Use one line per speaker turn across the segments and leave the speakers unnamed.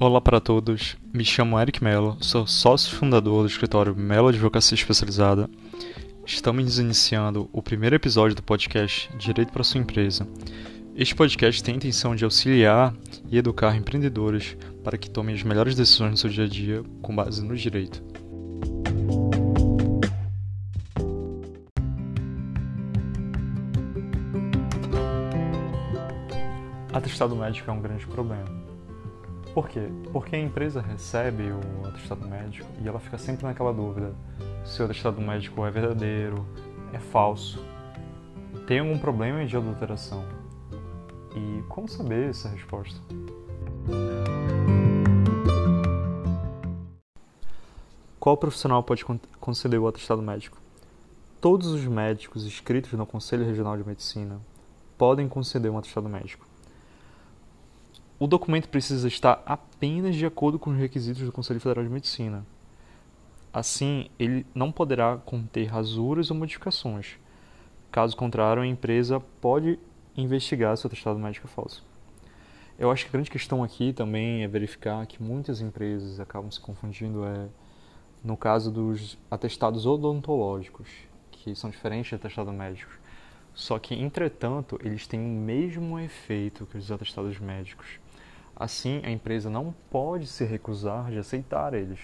Olá para todos, me chamo Eric Mello, sou sócio fundador do escritório Mello Advocacia Especializada. Estamos iniciando o primeiro episódio do podcast Direito para sua empresa. Este podcast tem a intenção de auxiliar e educar empreendedores para que tomem as melhores decisões no seu dia a dia com base no direito. Atestado médico é um grande problema. Por quê? Porque a empresa recebe o atestado médico e ela fica sempre naquela dúvida se o atestado médico é verdadeiro, é falso, tem algum problema de adulteração. E como saber essa resposta? Qual profissional pode conceder o atestado médico? Todos os médicos inscritos no Conselho Regional de Medicina podem conceder um atestado médico. O documento precisa estar apenas de acordo com os requisitos do Conselho Federal de Medicina. Assim, ele não poderá conter rasuras ou modificações. Caso contrário, a empresa pode investigar se o atestado médico é falso. Eu acho que a grande questão aqui também é verificar que muitas empresas acabam se confundindo é no caso dos atestados odontológicos, que são diferentes de atestados médicos. Só que, entretanto, eles têm o mesmo efeito que os atestados médicos. Assim, a empresa não pode se recusar de aceitar eles.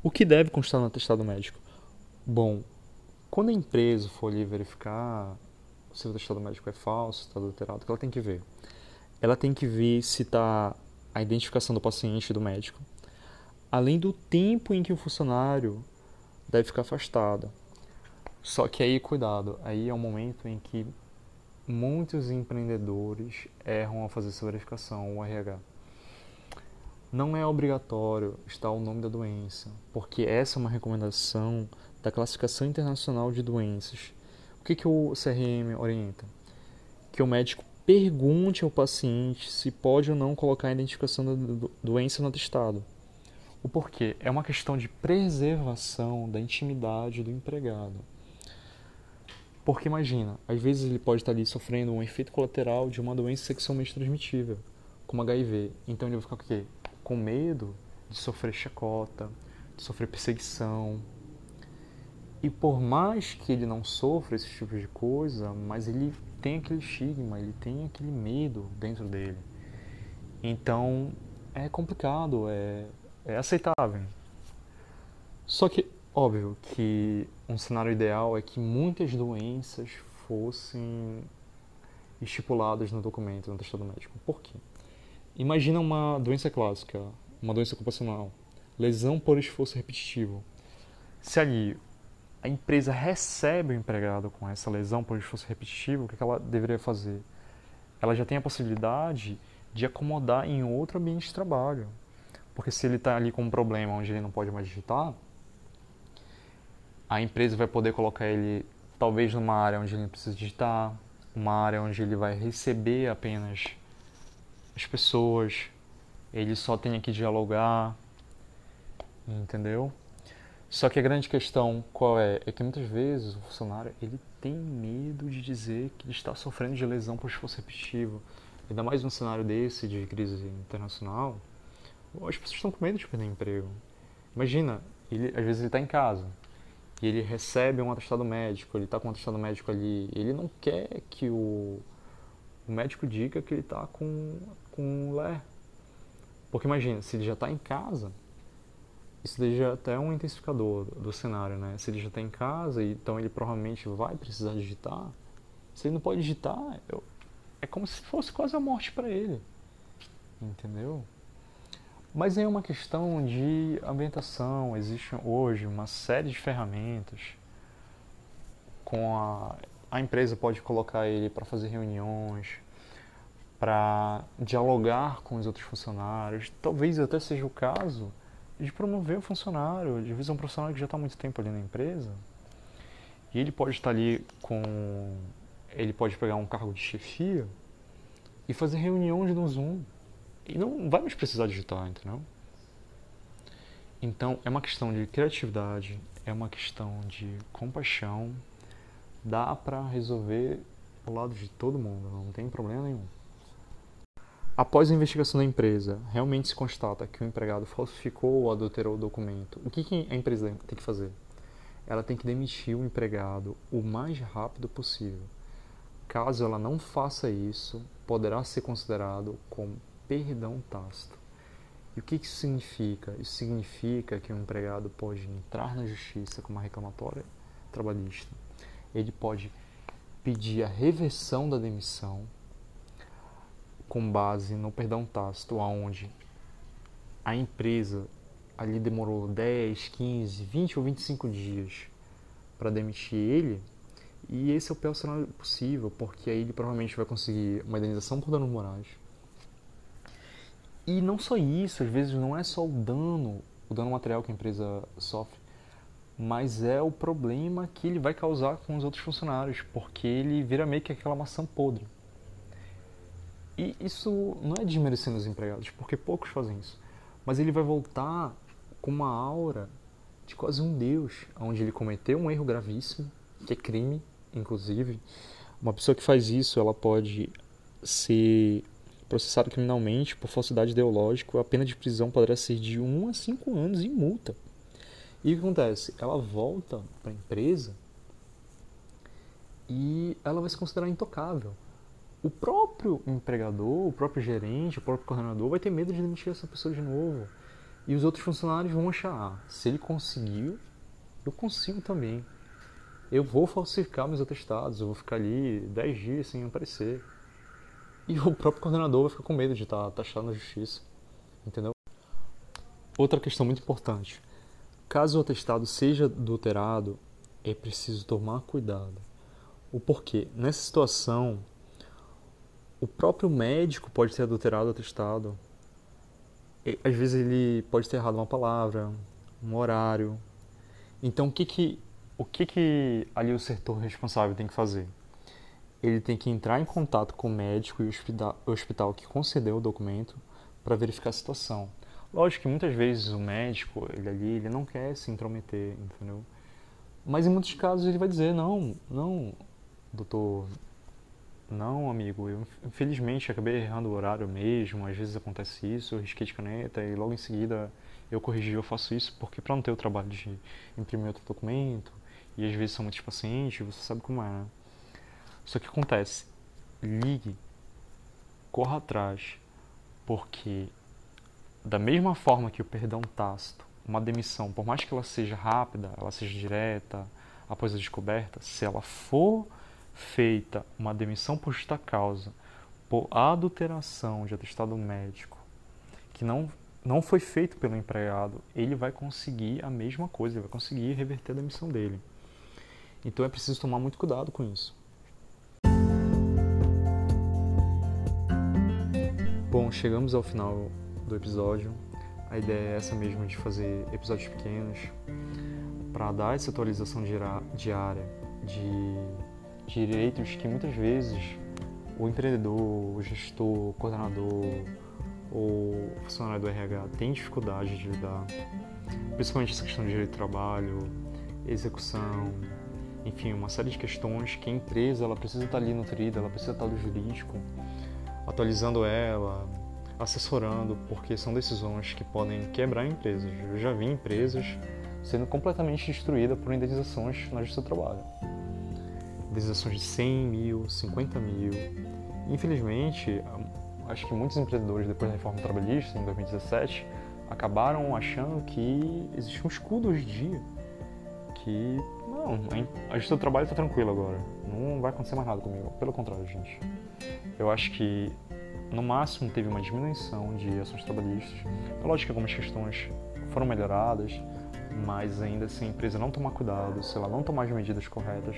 O que deve constar no atestado médico? Bom, quando a empresa for ali verificar se o atestado médico é falso, está adulterado, o que ela tem que ver? Ela tem que ver se está a identificação do paciente e do médico, além do tempo em que o funcionário deve ficar afastado. Só que aí, cuidado, aí é um momento em que muitos empreendedores erram ao fazer essa verificação, o RH. Não é obrigatório estar o nome da doença, porque essa é uma recomendação da Classificação Internacional de Doenças. O que, que o CRM orienta? Que o médico pergunte ao paciente se pode ou não colocar a identificação da doença no atestado. O porquê? É uma questão de preservação da intimidade do empregado. Porque imagina, às vezes ele pode estar ali sofrendo um efeito colateral de uma doença sexualmente transmitível, como HIV. Então ele vai ficar com o quê? Com medo de sofrer chacota, de sofrer perseguição. E por mais que ele não sofra esse tipo de coisa, mas ele tem aquele estigma, ele tem aquele medo dentro dele. Então é complicado, é, é aceitável. Só que Óbvio que um cenário ideal é que muitas doenças fossem estipuladas no documento, no testado médico. Por quê? Imagina uma doença clássica, uma doença ocupacional, lesão por esforço repetitivo. Se ali a empresa recebe o empregado com essa lesão por esforço repetitivo, o que ela deveria fazer? Ela já tem a possibilidade de acomodar em outro ambiente de trabalho. Porque se ele está ali com um problema onde ele não pode mais digitar, a empresa vai poder colocar ele talvez numa área onde ele não precisa digitar, uma área onde ele vai receber apenas as pessoas, ele só tem que dialogar, entendeu? Só que a grande questão qual é? É que muitas vezes o funcionário ele tem medo de dizer que ele está sofrendo de lesão por esforço repetitivo. Ainda mais num cenário desse de crise internacional, as pessoas estão com medo de perder emprego. Imagina, ele, às vezes ele está em casa, e ele recebe um atestado médico, ele está com um atestado médico ali, ele não quer que o, o médico diga que ele está com, com LER. Porque imagina, se ele já está em casa, isso já até é um intensificador do cenário, né? Se ele já está em casa, então ele provavelmente vai precisar digitar. Se ele não pode digitar, eu, é como se fosse quase a morte para ele. Entendeu? Mas é uma questão de ambientação. Existe hoje uma série de ferramentas com a a empresa pode colocar ele para fazer reuniões, para dialogar com os outros funcionários. Talvez até seja o caso de promover o funcionário, de vezes um profissional que já está há muito tempo ali na empresa. E ele pode estar ali com. Ele pode pegar um cargo de chefia e fazer reuniões no Zoom e não vai mais precisar digitar, entendeu? Então, é uma questão de criatividade, é uma questão de compaixão. Dá para resolver o lado de todo mundo, não tem problema nenhum. Após a investigação da empresa, realmente se constata que o empregado falsificou ou adulterou o documento, o que a empresa tem que fazer? Ela tem que demitir o empregado o mais rápido possível. Caso ela não faça isso, poderá ser considerado como perdão tácito. E o que isso significa? Isso significa que o empregado pode entrar na justiça com uma reclamatória trabalhista. Ele pode pedir a reversão da demissão com base no perdão tácito, aonde a empresa ali demorou 10, 15, 20 ou 25 dias para demitir ele, e esse é o pior cenário possível, porque aí ele provavelmente vai conseguir uma indenização por danos morais. E não só isso, às vezes não é só o dano, o dano material que a empresa sofre, mas é o problema que ele vai causar com os outros funcionários, porque ele vira meio que aquela maçã podre. E isso não é desmerecendo os empregados, porque poucos fazem isso. Mas ele vai voltar com uma aura de quase um deus, onde ele cometeu um erro gravíssimo, que é crime, inclusive. Uma pessoa que faz isso, ela pode ser processada criminalmente por falsidade ideológica. A pena de prisão poderá ser de 1 a 5 anos e multa. E o que acontece? Ela volta para a empresa e ela vai se considerar intocável o próprio empregador, o próprio gerente, o próprio coordenador vai ter medo de demitir essa pessoa de novo. E os outros funcionários vão achar, ah, se ele conseguiu, eu consigo também. Eu vou falsificar meus atestados, eu vou ficar ali 10 dias sem aparecer. E o próprio coordenador vai ficar com medo de estar taxado na justiça. Entendeu? Outra questão muito importante. Caso o atestado seja adulterado, é preciso tomar cuidado. O porquê? Nessa situação, o próprio médico pode ter adulterado o atestado. E, às vezes ele pode ter errado uma palavra, um horário. Então o que que o que que ali o setor responsável tem que fazer? Ele tem que entrar em contato com o médico e o hospital, que concedeu o documento para verificar a situação. Lógico que muitas vezes o médico, ele ali, ele não quer se intrometer, entendeu? Mas em muitos casos ele vai dizer, não, não, doutor, não, amigo, eu infelizmente acabei errando o horário mesmo, às vezes acontece isso, eu risquei de caneta e logo em seguida eu corrigi, eu faço isso porque para não ter o trabalho de imprimir outro documento, e às vezes são muitos pacientes, você sabe como é, né? Só que acontece, ligue, corra atrás, porque da mesma forma que o perdão tácito, uma demissão, por mais que ela seja rápida, ela seja direta, após a descoberta, se ela for feita uma demissão por justa causa por adulteração de atestado médico que não, não foi feito pelo empregado, ele vai conseguir a mesma coisa, ele vai conseguir reverter a demissão dele. Então é preciso tomar muito cuidado com isso. Bom, chegamos ao final do episódio. A ideia é essa mesmo de fazer episódios pequenos para dar essa atualização diária de direitos que muitas vezes o empreendedor, o gestor, o coordenador ou funcionário do RH tem dificuldade de lidar, principalmente essa questão de direito de trabalho, execução, enfim, uma série de questões que a empresa ela precisa estar ali nutrida, ela precisa estar do jurídico, atualizando ela, assessorando, porque são decisões que podem quebrar empresas. Eu já vi empresas sendo completamente destruídas por indenizações na justiça do trabalho indenizações de 100 mil, 50 mil. Infelizmente, acho que muitos empreendedores, depois da reforma trabalhista, em 2017, acabaram achando que existe um escudo hoje em dia. Que, não, a justiça do trabalho está tranquila agora. Não vai acontecer mais nada comigo. Pelo contrário, gente. Eu acho que, no máximo, teve uma diminuição de ações trabalhistas. É lógico que algumas questões foram melhoradas, mas ainda se a empresa não tomar cuidado, se ela não tomar as medidas corretas,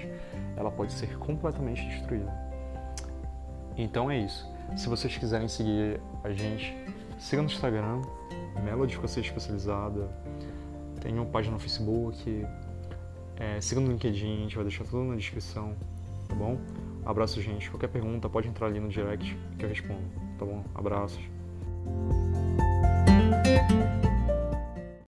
ela pode ser completamente destruída. Então é isso. Se vocês quiserem seguir a gente, siga no Instagram, Melo Advocacia Especializada, tem uma página no Facebook, é, siga no LinkedIn, a gente vai deixar tudo na descrição, tá bom? Abraço, gente. Qualquer pergunta pode entrar ali no direct que eu respondo, tá bom? Abraços.